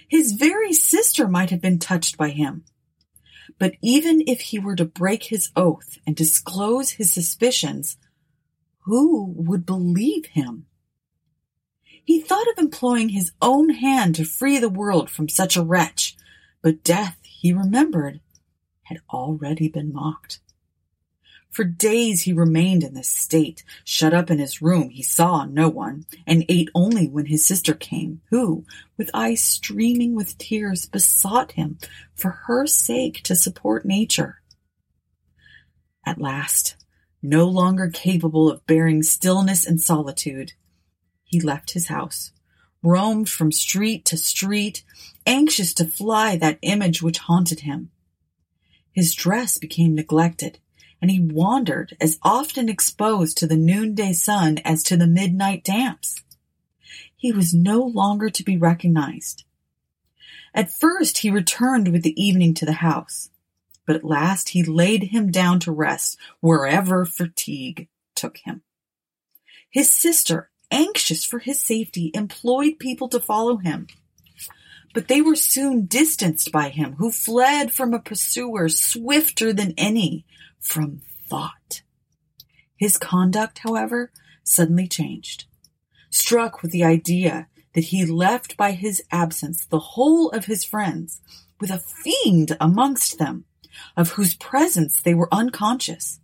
His very sister might have been touched by him. But even if he were to break his oath and disclose his suspicions, who would believe him? He thought of employing his own hand to free the world from such a wretch, but death, he remembered, had already been mocked. For days he remained in this state, shut up in his room. He saw no one, and ate only when his sister came, who, with eyes streaming with tears, besought him for her sake to support nature. At last, no longer capable of bearing stillness and solitude, he left his house, roamed from street to street, anxious to fly that image which haunted him. His dress became neglected and he wandered as often exposed to the noonday sun as to the midnight damps. He was no longer to be recognized. At first he returned with the evening to the house, but at last he laid him down to rest wherever fatigue took him. His sister, anxious for his safety, employed people to follow him. But they were soon distanced by him, who fled from a pursuer swifter than any, from thought. His conduct, however, suddenly changed. Struck with the idea that he left by his absence the whole of his friends, with a fiend amongst them, of whose presence they were unconscious.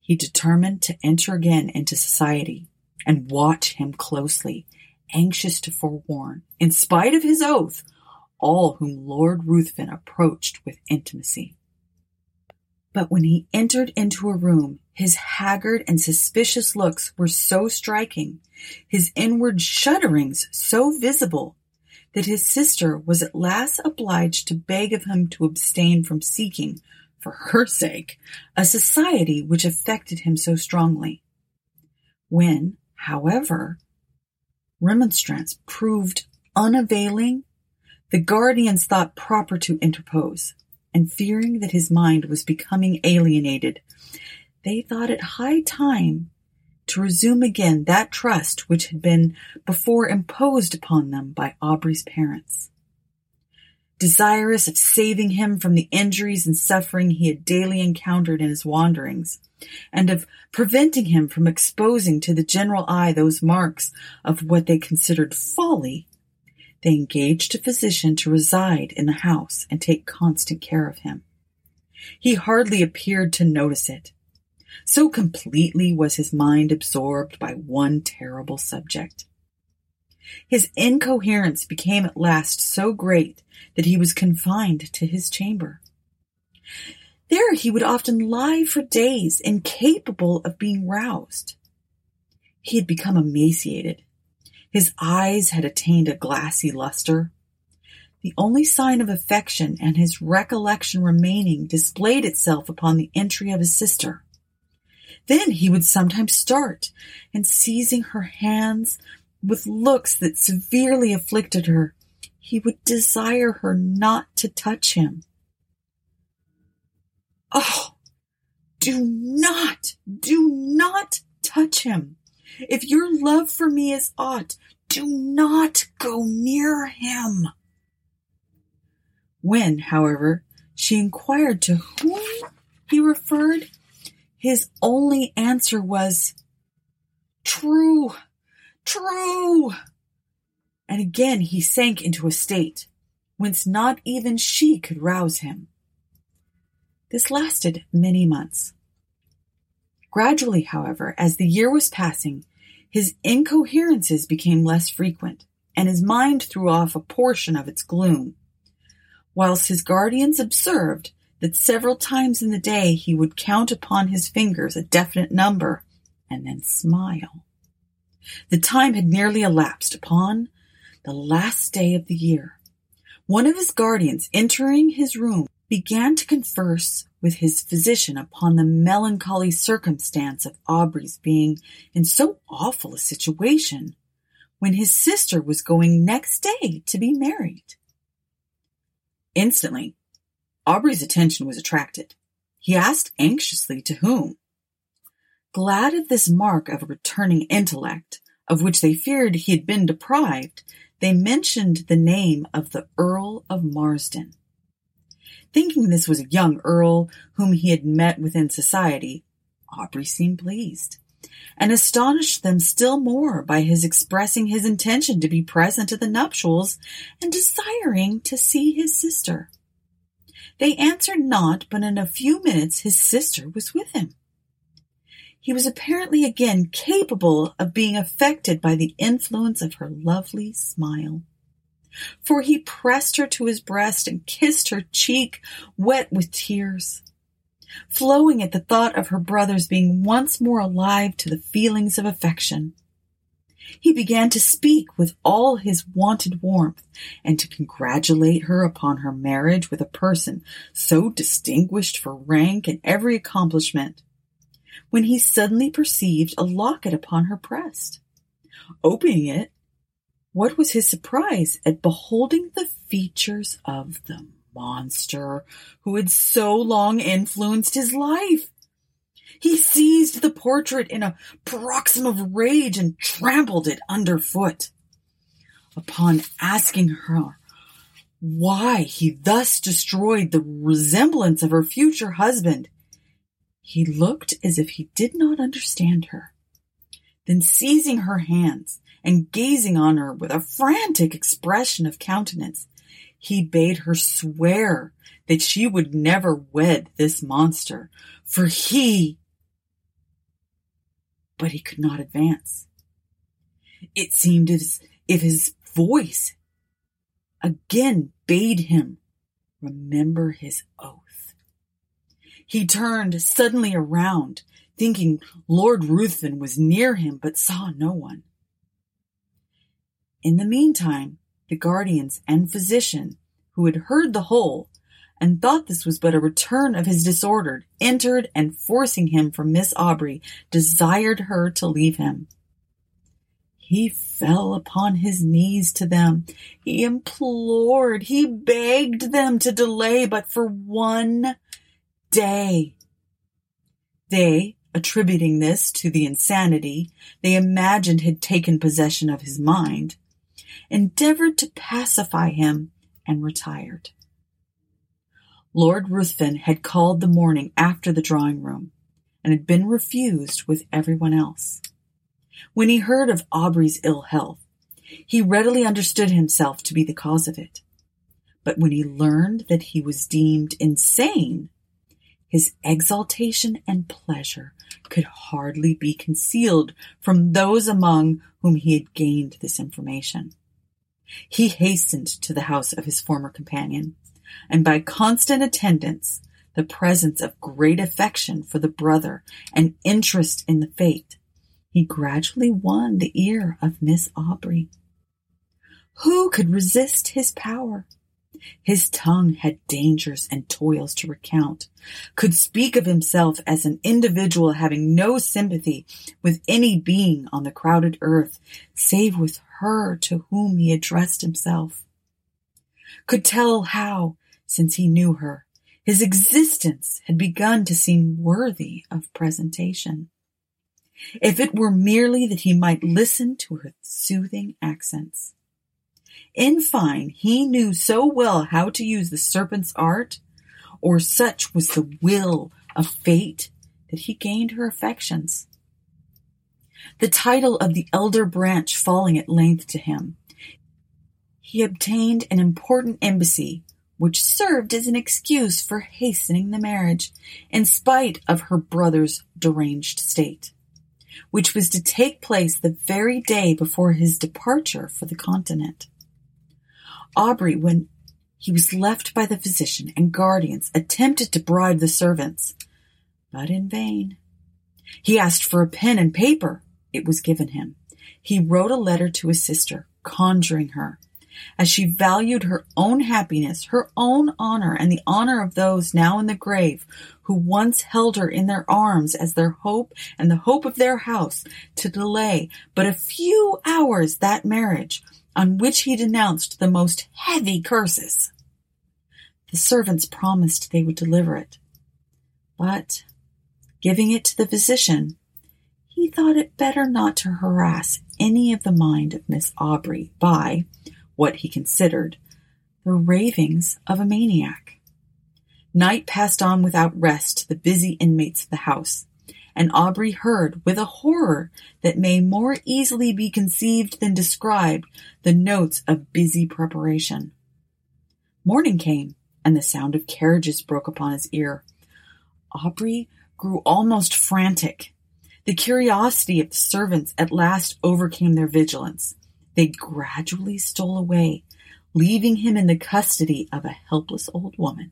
He determined to enter again into society and watch him closely, anxious to forewarn, in spite of his oath, all whom Lord Ruthven approached with intimacy. But when he entered into a room, his haggard and suspicious looks were so striking, his inward shudderings so visible, that his sister was at last obliged to beg of him to abstain from seeking, for her sake, a society which affected him so strongly. When, however, remonstrance proved unavailing, the guardians thought proper to interpose and fearing that his mind was becoming alienated, they thought it high time to resume again that trust which had been before imposed upon them by Aubrey's parents. Desirous of saving him from the injuries and suffering he had daily encountered in his wanderings, and of preventing him from exposing to the general eye those marks of what they considered folly, They engaged a physician to reside in the house and take constant care of him. He hardly appeared to notice it. So completely was his mind absorbed by one terrible subject. His incoherence became at last so great that he was confined to his chamber. There he would often lie for days, incapable of being roused. He had become emaciated. His eyes had attained a glassy luster. The only sign of affection and his recollection remaining displayed itself upon the entry of his sister. Then he would sometimes start, and seizing her hands with looks that severely afflicted her, he would desire her not to touch him. Oh, do not, do not touch him. If your love for me is aught, do not go near him. When, however, she inquired to whom he referred, his only answer was, True, true. And again he sank into a state whence not even she could rouse him. This lasted many months. Gradually, however, as the year was passing, his incoherences became less frequent, and his mind threw off a portion of its gloom, whilst his guardians observed that several times in the day he would count upon his fingers a definite number and then smile. The time had nearly elapsed upon the last day of the year. One of his guardians, entering his room, began to converse with his physician upon the melancholy circumstance of Aubrey's being in so awful a situation when his sister was going next day to be married. Instantly, Aubrey's attention was attracted. He asked anxiously to whom. Glad of this mark of a returning intellect, of which they feared he had been deprived, they mentioned the name of the Earl of Marsden. Thinking this was a young earl whom he had met within society, Aubrey seemed pleased, and astonished them still more by his expressing his intention to be present at the nuptials and desiring to see his sister. They answered not, but in a few minutes his sister was with him. He was apparently again capable of being affected by the influence of her lovely smile for he pressed her to his breast and kissed her cheek, wet with tears. Flowing at the thought of her brothers being once more alive to the feelings of affection. He began to speak with all his wonted warmth and to congratulate her upon her marriage with a person so distinguished for rank and every accomplishment, when he suddenly perceived a locket upon her breast. Opening it, what was his surprise at beholding the features of the monster who had so long influenced his life? He seized the portrait in a paroxysm of rage and trampled it underfoot. Upon asking her why he thus destroyed the resemblance of her future husband, he looked as if he did not understand her. Then seizing her hands, and gazing on her with a frantic expression of countenance. He bade her swear that she would never wed this monster, for he. But he could not advance. It seemed as if his voice again bade him remember his oath. He turned suddenly around, thinking Lord Ruthven was near him, but saw no one. In the meantime, the guardians and physician, who had heard the whole, and thought this was but a return of his disorder, entered and forcing him from Miss Aubrey, desired her to leave him. He fell upon his knees to them. He implored, he begged them to delay but for one day. They, attributing this to the insanity they imagined had taken possession of his mind, endeavored to pacify him, and retired. Lord Ruthven had called the morning after the drawing room, and had been refused with everyone else. When he heard of Aubrey's ill health, He readily understood himself to be the cause of it. But when he learned that he was deemed insane, his exaltation and pleasure could hardly be concealed from those among whom he had gained this information. He hastened to the house of his former companion, and by constant attendance, the presence of great affection for the brother and interest in the fate, he gradually won the ear of Miss Aubrey. Who could resist his power? His tongue had dangers and toils to recount, could speak of himself as an individual having no sympathy with any being on the crowded earth, save with her to whom he addressed himself, could tell how, since he knew her, his existence had begun to seem worthy of presentation. If it were merely that he might listen to her soothing accents, in fine, he knew so well how to use the serpent's art, or such was the will of fate, that he gained her affections. The title of the elder branch falling at length to him, he obtained an important embassy, which served as an excuse for hastening the marriage, in spite of her brother's deranged state, which was to take place the very day before his departure for the continent. Aubrey, when he was left by the physician and guardians, attempted to bribe the servants, but in vain. He asked for a pen and paper. It was given him. He wrote a letter to his sister, conjuring her, as she valued her own happiness, her own honor, and the honor of those now in the grave who once held her in their arms as their hope and the hope of their house, to delay but a few hours that marriage on which he denounced the most heavy curses. The servants promised they would deliver it. But, giving it to the physician, he thought it better not to harass any of the mind of Miss Aubrey by, what he considered, the ravings of a maniac. Night passed on without rest to the busy inmates of the house, and Aubrey heard, with a horror that may more easily be conceived than described, the notes of busy preparation. Morning came, and the sound of carriages broke upon his ear. Aubrey grew almost frantic. The curiosity of the servants at last overcame their vigilance. They gradually stole away, leaving him in the custody of a helpless old woman.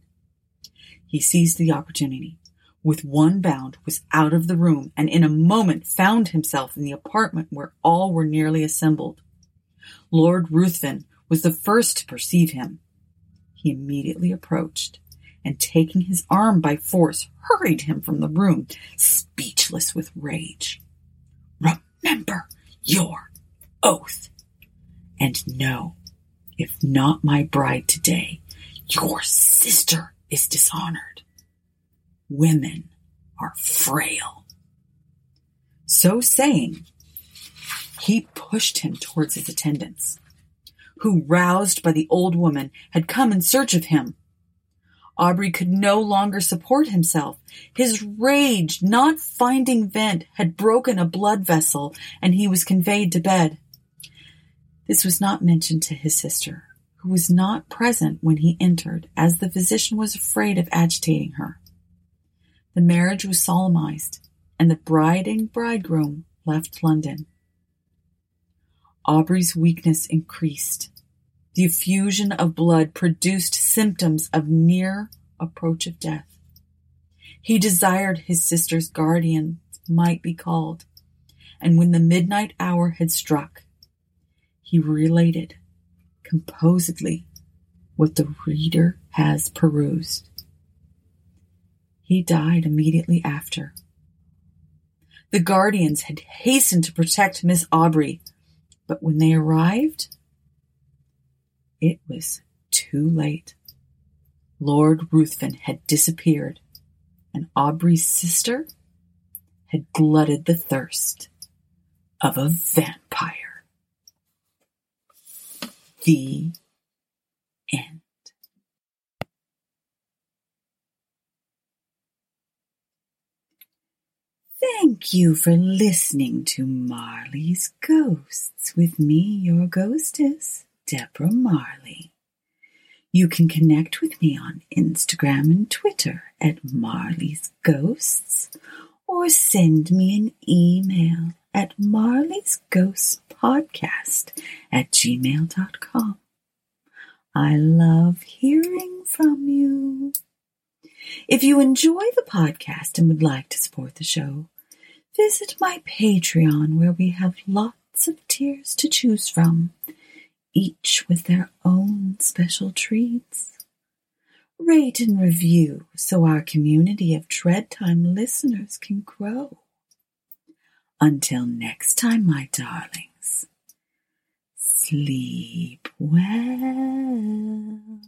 He seized the opportunity with one bound, was out of the room, and in a moment found himself in the apartment where all were nearly assembled. Lord Ruthven was the first to perceive him. He immediately approached, and taking his arm by force, hurried him from the room, speechless with rage. Remember your oath, and know, if not my bride today, your sister is dishonored women are frail. So saying, he pushed him towards his attendants, who, roused by the old woman, had come in search of him. Aubrey could no longer support himself. His rage, not finding vent, had broken a blood vessel, and he was conveyed to bed. This was not mentioned to his sister, who was not present when he entered, as the physician was afraid of agitating her. The marriage was solemnized, and the bride and bridegroom left London. Aubrey's weakness increased. The effusion of blood produced symptoms of near approach of death. He desired his sister's guardian might be called, and when the midnight hour had struck, he related composedly what the reader has perused. He died immediately after. The guardians had hastened to protect Miss Aubrey, but when they arrived, it was too late. Lord Ruthven had disappeared, and Aubrey's sister had glutted the thirst of a vampire. The end. Thank you for listening to Marley's Ghosts with me, your ghostess, Deborah Marley. You can connect with me on Instagram and Twitter at Marley's Ghosts or send me an email at Marley's Ghosts Podcast at gmail.com. I love hearing from you. If you enjoy the podcast and would like to support the show, visit my Patreon where we have lots of tiers to choose from, each with their own special treats. Rate and review so our community of Dread Time listeners can grow. Until next time, my darlings, sleep well.